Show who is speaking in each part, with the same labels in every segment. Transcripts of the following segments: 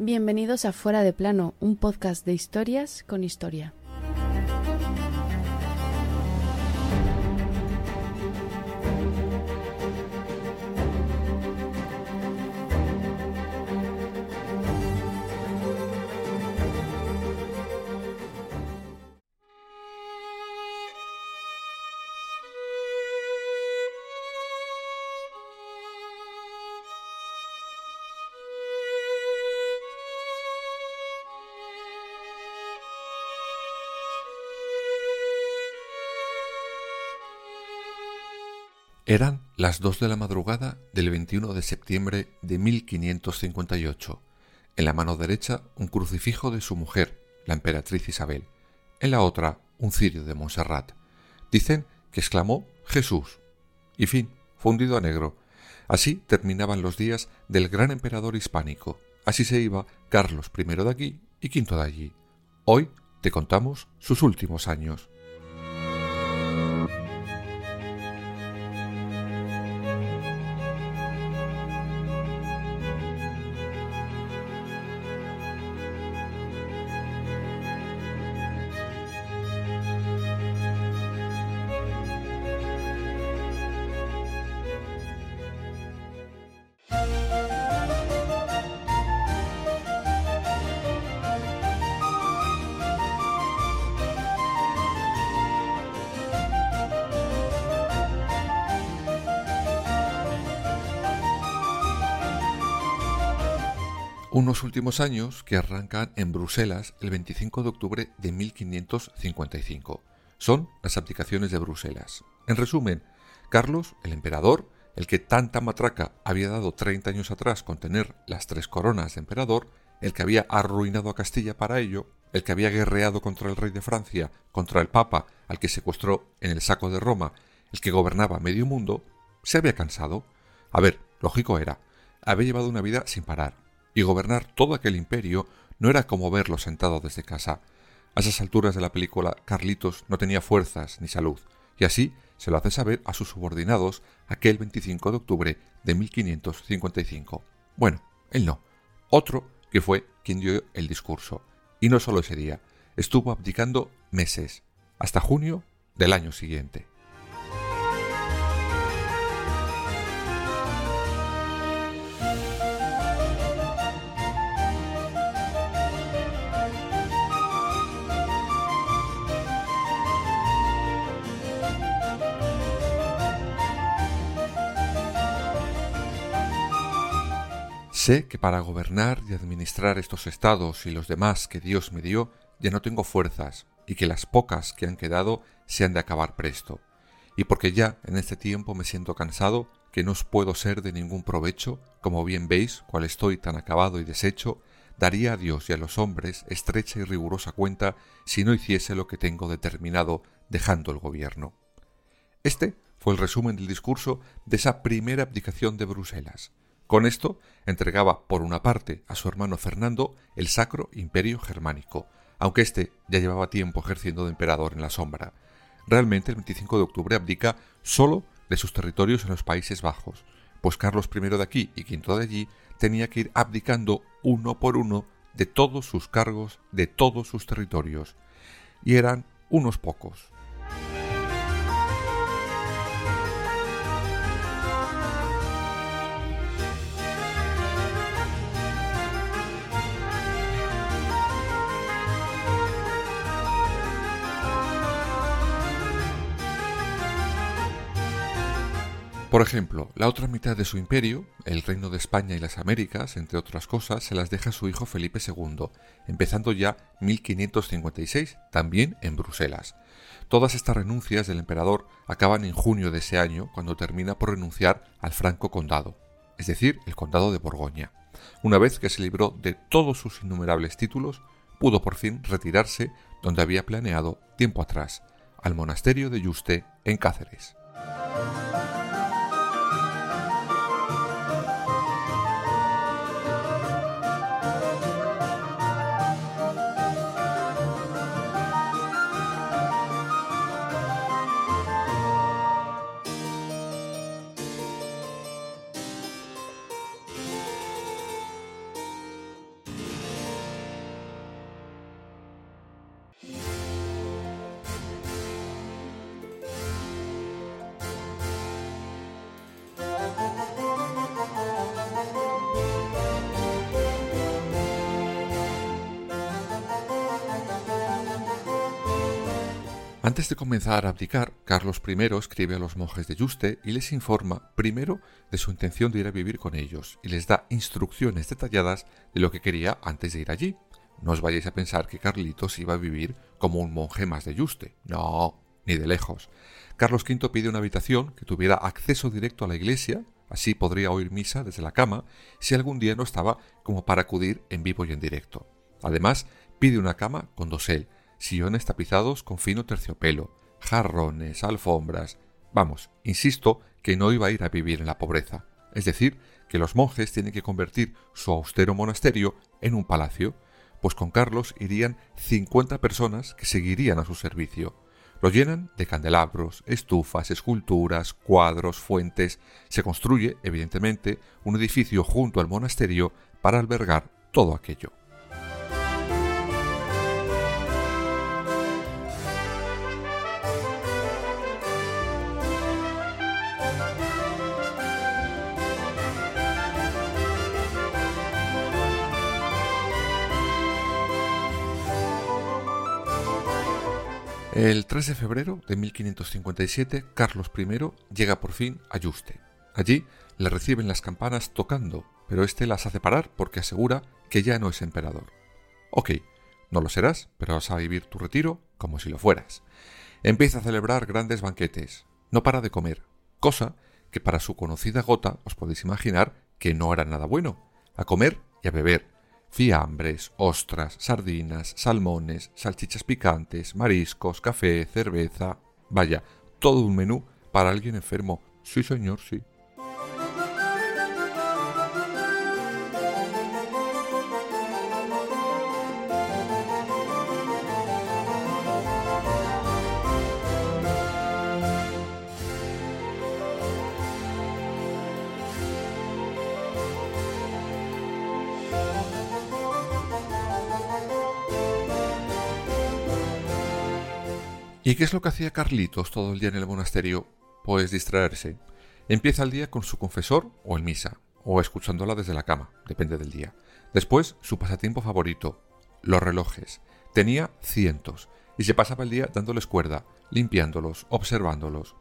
Speaker 1: Bienvenidos a Fuera de Plano, un podcast de historias con historia.
Speaker 2: Eran las dos de la madrugada del 21 de septiembre de 1558. En la mano derecha un crucifijo de su mujer, la emperatriz Isabel. En la otra un cirio de Montserrat. Dicen que exclamó Jesús. Y fin, fundido a negro. Así terminaban los días del gran emperador hispánico. Así se iba Carlos I de aquí y V de allí. Hoy te contamos sus últimos años. Unos últimos años que arrancan en Bruselas el 25 de octubre de 1555. Son las abdicaciones de Bruselas. En resumen, Carlos, el emperador, el que tanta matraca había dado 30 años atrás con tener las tres coronas de emperador, el que había arruinado a Castilla para ello, el que había guerreado contra el rey de Francia, contra el Papa, al que secuestró en el saco de Roma, el que gobernaba medio mundo, se había cansado. A ver, lógico era, había llevado una vida sin parar, y gobernar todo aquel imperio no era como verlo sentado desde casa. A esas alturas de la película, Carlitos no tenía fuerzas ni salud, y así se lo hace saber a sus subordinados aquel 25 de octubre de 1555. Bueno, él no, otro que fue quien dio el discurso. Y no solo ese día, estuvo abdicando meses, hasta junio del año siguiente. Sé que para gobernar y administrar estos estados y los demás que Dios me dio, ya no tengo fuerzas, y que las pocas que han quedado se han de acabar presto. Y porque ya en este tiempo me siento cansado, que no os puedo ser de ningún provecho, como bien veis, cual estoy tan acabado y deshecho, daría a Dios y a los hombres estrecha y rigurosa cuenta si no hiciese lo que tengo determinado dejando el gobierno. Este fue el resumen del discurso de esa primera abdicación de Bruselas, con esto entregaba por una parte a su hermano Fernando el Sacro Imperio Germánico, aunque éste ya llevaba tiempo ejerciendo de emperador en la sombra. Realmente el 25 de octubre abdica solo de sus territorios en los Países Bajos, pues Carlos I de aquí y V de allí tenía que ir abdicando uno por uno de todos sus cargos, de todos sus territorios, y eran unos pocos. Por ejemplo, la otra mitad de su imperio, el reino de España y las Américas, entre otras cosas, se las deja su hijo Felipe II, empezando ya 1556, también en Bruselas. Todas estas renuncias del emperador acaban en junio de ese año, cuando termina por renunciar al franco condado, es decir, el condado de Borgoña. Una vez que se libró de todos sus innumerables títulos, pudo por fin retirarse donde había planeado tiempo atrás, al monasterio de Yuste en Cáceres. Antes de comenzar a abdicar, Carlos I escribe a los monjes de Yuste y les informa primero de su intención de ir a vivir con ellos y les da instrucciones detalladas de lo que quería antes de ir allí. No os vayáis a pensar que Carlitos iba a vivir como un monje más de Yuste. No, ni de lejos. Carlos V pide una habitación que tuviera acceso directo a la iglesia, así podría oír misa desde la cama si algún día no estaba como para acudir en vivo y en directo. Además, pide una cama con dosel, sillones tapizados con fino terciopelo, jarrones, alfombras. Vamos, insisto que no iba a ir a vivir en la pobreza. Es decir, que los monjes tienen que convertir su austero monasterio en un palacio, pues con Carlos irían 50 personas que seguirían a su servicio. Lo llenan de candelabros, estufas, esculturas, cuadros, fuentes. Se construye, evidentemente, un edificio junto al monasterio para albergar todo aquello. El 3 de febrero de 1557, Carlos I llega por fin a Yuste. Allí le reciben las campanas tocando, pero éste las hace parar porque asegura que ya no es emperador. Ok, no lo serás, pero vas a vivir tu retiro como si lo fueras. Empieza a celebrar grandes banquetes, no para de comer, cosa que para su conocida gota os podéis imaginar que no era nada bueno, a comer y a beber, fiambres, ostras, sardinas, salmones, salchichas picantes, mariscos, café, cerveza. Vaya, todo un menú para alguien enfermo. Sí, señor, sí. ¿Y qué es lo que hacía Carlitos todo el día en el monasterio? Pues distraerse. Empieza el día con su confesor o en misa, o escuchándola desde la cama, depende del día. Después, su pasatiempo favorito, los relojes. Tenía cientos, y se pasaba el día dándoles cuerda, limpiándolos, observándolos.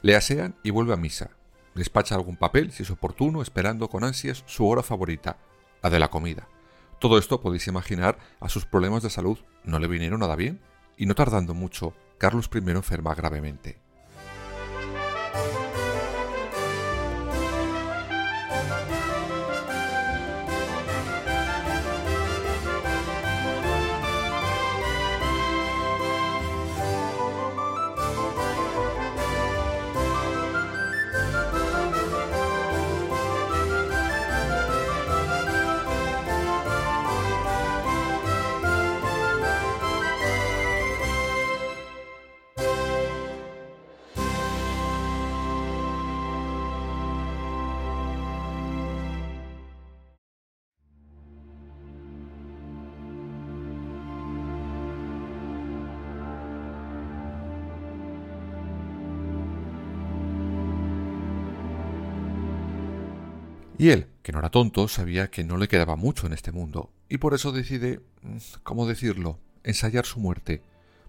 Speaker 2: Le asean y vuelve a misa. Despacha algún papel, si es oportuno, esperando con ansias su hora favorita, la de la comida. Todo esto podéis imaginar a sus problemas de salud no le vinieron nada bien, y no tardando mucho, Carlos I enferma gravemente. Y él, que no era tonto, sabía que no le quedaba mucho en este mundo, y por eso decide, mm, ¿cómo decirlo?, ensayar su muerte.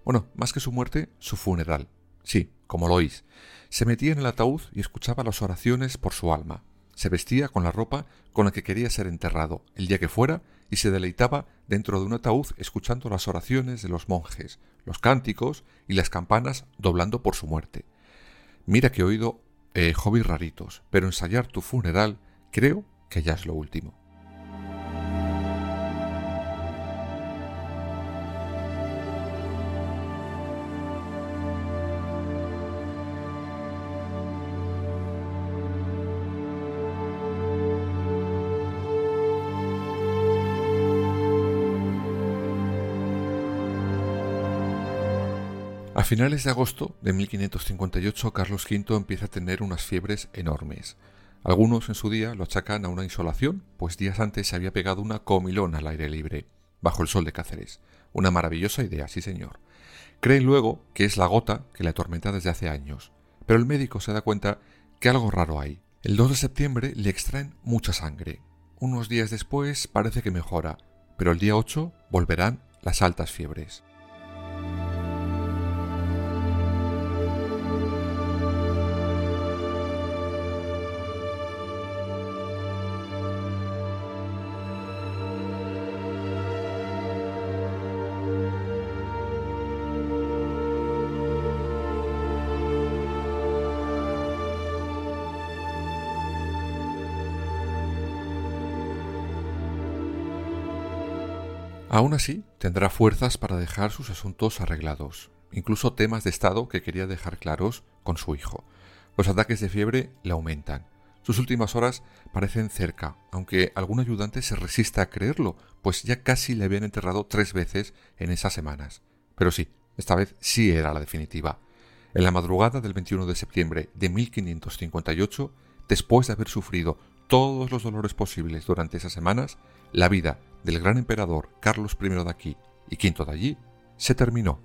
Speaker 2: Bueno, más que su muerte, su funeral. Sí, como lo oís. Se metía en el ataúd y escuchaba las oraciones por su alma. Se vestía con la ropa con la que quería ser enterrado, el día que fuera, y se deleitaba dentro de un ataúd escuchando las oraciones de los monjes, los cánticos y las campanas doblando por su muerte. Mira que he oído eh, hobbies raritos, pero ensayar tu funeral Creo que ya es lo último. A finales de agosto de 1558 Carlos V empieza a tener unas fiebres enormes. Algunos en su día lo achacan a una insolación, pues días antes se había pegado una comilón al aire libre, bajo el sol de Cáceres. Una maravillosa idea, sí señor. Creen luego que es la gota que le atormenta desde hace años, pero el médico se da cuenta que algo raro hay. El 2 de septiembre le extraen mucha sangre. Unos días después parece que mejora, pero el día 8 volverán las altas fiebres. Aún así, tendrá fuerzas para dejar sus asuntos arreglados, incluso temas de Estado que quería dejar claros con su hijo. Los ataques de fiebre le aumentan. Sus últimas horas parecen cerca, aunque algún ayudante se resista a creerlo, pues ya casi le habían enterrado tres veces en esas semanas. Pero sí, esta vez sí era la definitiva. En la madrugada del 21 de septiembre de 1558, después de haber sufrido todos los dolores posibles durante esas semanas, la vida del gran emperador Carlos I de aquí y V de allí se terminó.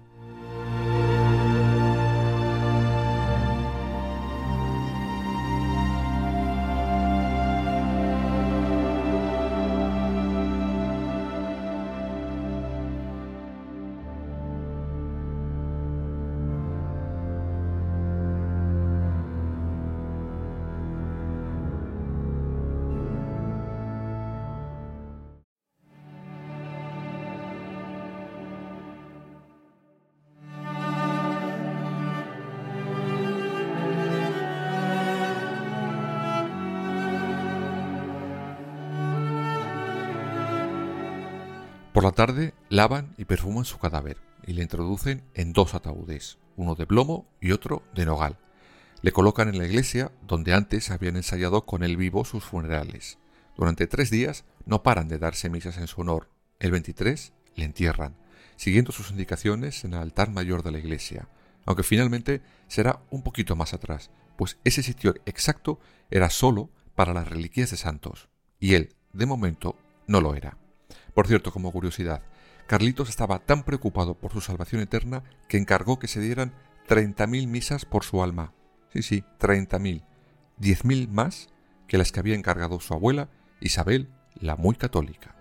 Speaker 2: Por la tarde lavan y perfuman su cadáver y le introducen en dos ataúdes, uno de plomo y otro de nogal. Le colocan en la iglesia donde antes habían ensayado con él vivo sus funerales. Durante tres días no paran de darse misas en su honor. El 23 le entierran, siguiendo sus indicaciones en el altar mayor de la iglesia, aunque finalmente será un poquito más atrás, pues ese sitio exacto era solo para las reliquias de santos, y él, de momento, no lo era. Por cierto, como curiosidad, Carlitos estaba tan preocupado por su salvación eterna que encargó que se dieran 30.000 misas por su alma. Sí, sí, 30.000. 10.000 más que las que había encargado su abuela, Isabel, la muy católica.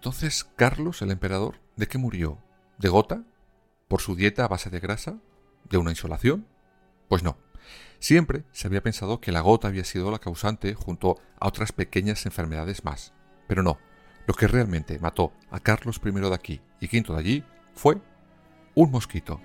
Speaker 2: Entonces Carlos, el emperador, ¿de qué murió? ¿De gota? ¿Por su dieta a base de grasa? ¿De una insolación? Pues no. Siempre se había pensado que la gota había sido la causante junto a otras pequeñas enfermedades más. Pero no. Lo que realmente mató a Carlos I de aquí y V de allí fue un mosquito.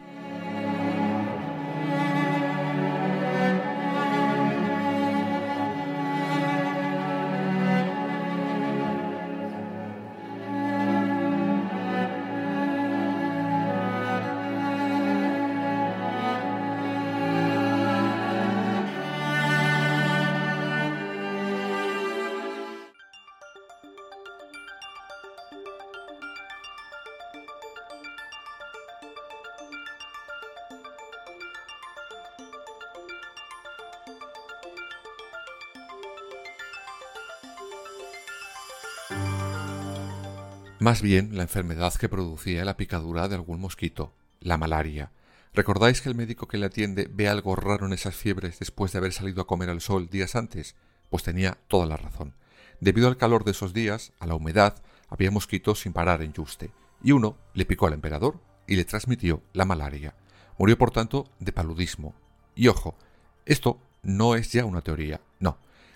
Speaker 2: Más bien la enfermedad que producía la picadura de algún mosquito, la malaria. ¿Recordáis que el médico que le atiende ve algo raro en esas fiebres después de haber salido a comer al sol días antes? Pues tenía toda la razón. Debido al calor de esos días, a la humedad, había mosquitos sin parar en Yuste, y uno le picó al emperador y le transmitió la malaria. Murió por tanto de paludismo. Y ojo, esto no es ya una teoría.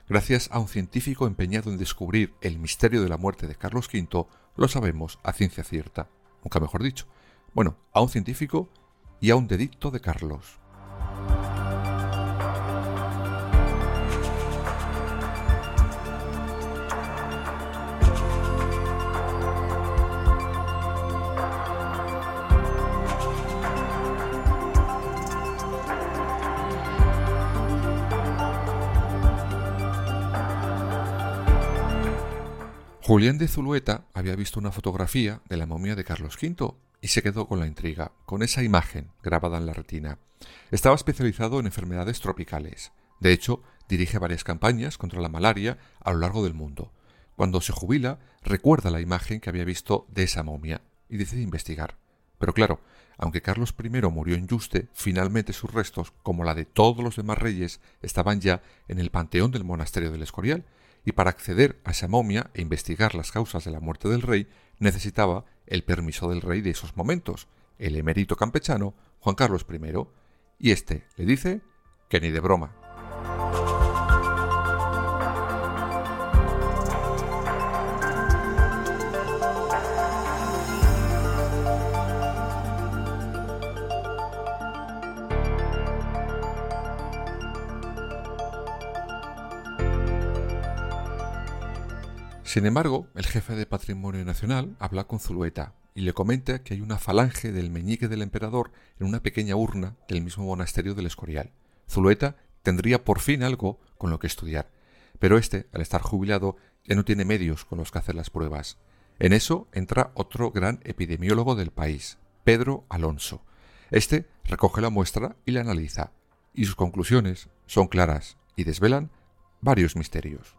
Speaker 2: Gracias a un científico empeñado en descubrir el misterio de la muerte de Carlos V, lo sabemos a ciencia cierta, nunca mejor dicho. Bueno, a un científico y a un dedicto de Carlos. Julián de Zulueta había visto una fotografía de la momia de Carlos V y se quedó con la intriga, con esa imagen grabada en la retina. Estaba especializado en enfermedades tropicales. De hecho, dirige varias campañas contra la malaria a lo largo del mundo. Cuando se jubila, recuerda la imagen que había visto de esa momia y decide investigar. Pero claro, aunque Carlos I murió en Yuste, finalmente sus restos, como la de todos los demás reyes, estaban ya en el panteón del monasterio del Escorial, y para acceder a esa momia e investigar las causas de la muerte del rey necesitaba el permiso del rey de esos momentos, el emérito campechano Juan Carlos I, y éste le dice que ni de broma. Sin embargo, el jefe de Patrimonio Nacional habla con Zulueta y le comenta que hay una falange del meñique del emperador en una pequeña urna del mismo monasterio del Escorial. Zulueta tendría por fin algo con lo que estudiar, pero este, al estar jubilado, ya no tiene medios con los que hacer las pruebas. En eso entra otro gran epidemiólogo del país, Pedro Alonso. Este recoge la muestra y la analiza, y sus conclusiones son claras y desvelan varios misterios.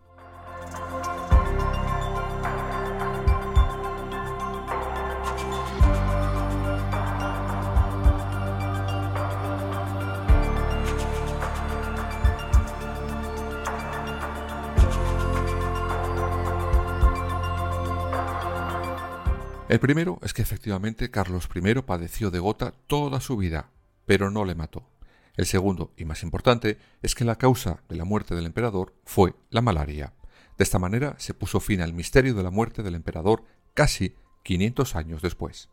Speaker 2: El primero es que efectivamente Carlos I padeció de gota toda su vida, pero no le mató. El segundo, y más importante, es que la causa de la muerte del emperador fue la malaria. De esta manera se puso fin al misterio de la muerte del emperador casi 500 años después.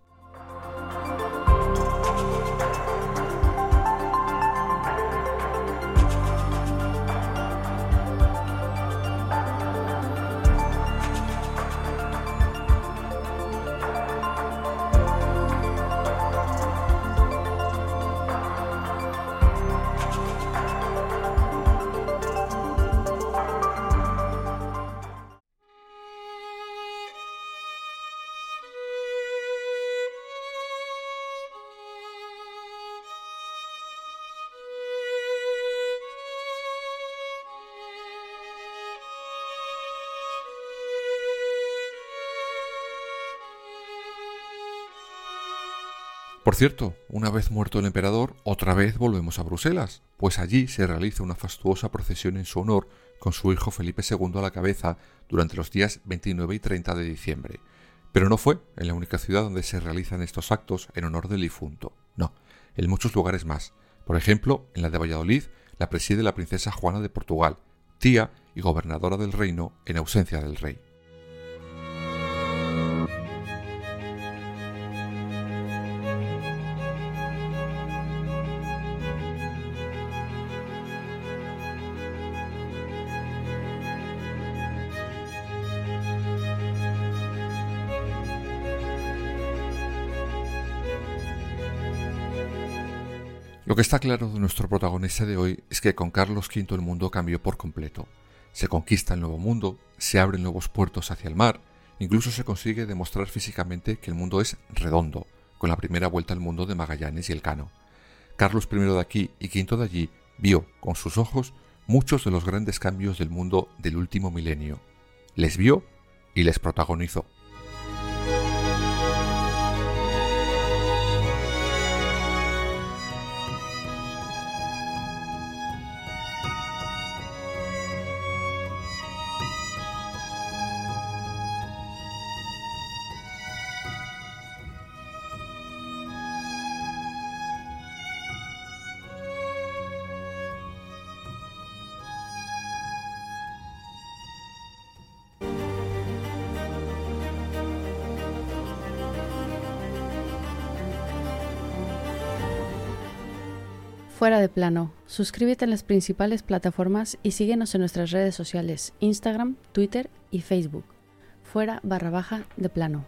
Speaker 2: Por cierto, una vez muerto el emperador, otra vez volvemos a Bruselas, pues allí se realiza una fastuosa procesión en su honor con su hijo Felipe II a la cabeza durante los días 29 y 30 de diciembre. Pero no fue en la única ciudad donde se realizan estos actos en honor del difunto, no, en muchos lugares más. Por ejemplo, en la de Valladolid la preside la princesa Juana de Portugal, tía y gobernadora del reino en ausencia del rey. Lo que está claro de nuestro protagonista de hoy es que con Carlos V el mundo cambió por completo. Se conquista el nuevo mundo, se abren nuevos puertos hacia el mar, incluso se consigue demostrar físicamente que el mundo es redondo, con la primera vuelta al mundo de Magallanes y Elcano. Carlos I de aquí y V de allí vio con sus ojos muchos de los grandes cambios del mundo del último milenio. Les vio y les protagonizó.
Speaker 1: Fuera de plano. Suscríbete en las principales plataformas y síguenos en nuestras redes sociales, Instagram, Twitter y Facebook. Fuera barra baja de plano.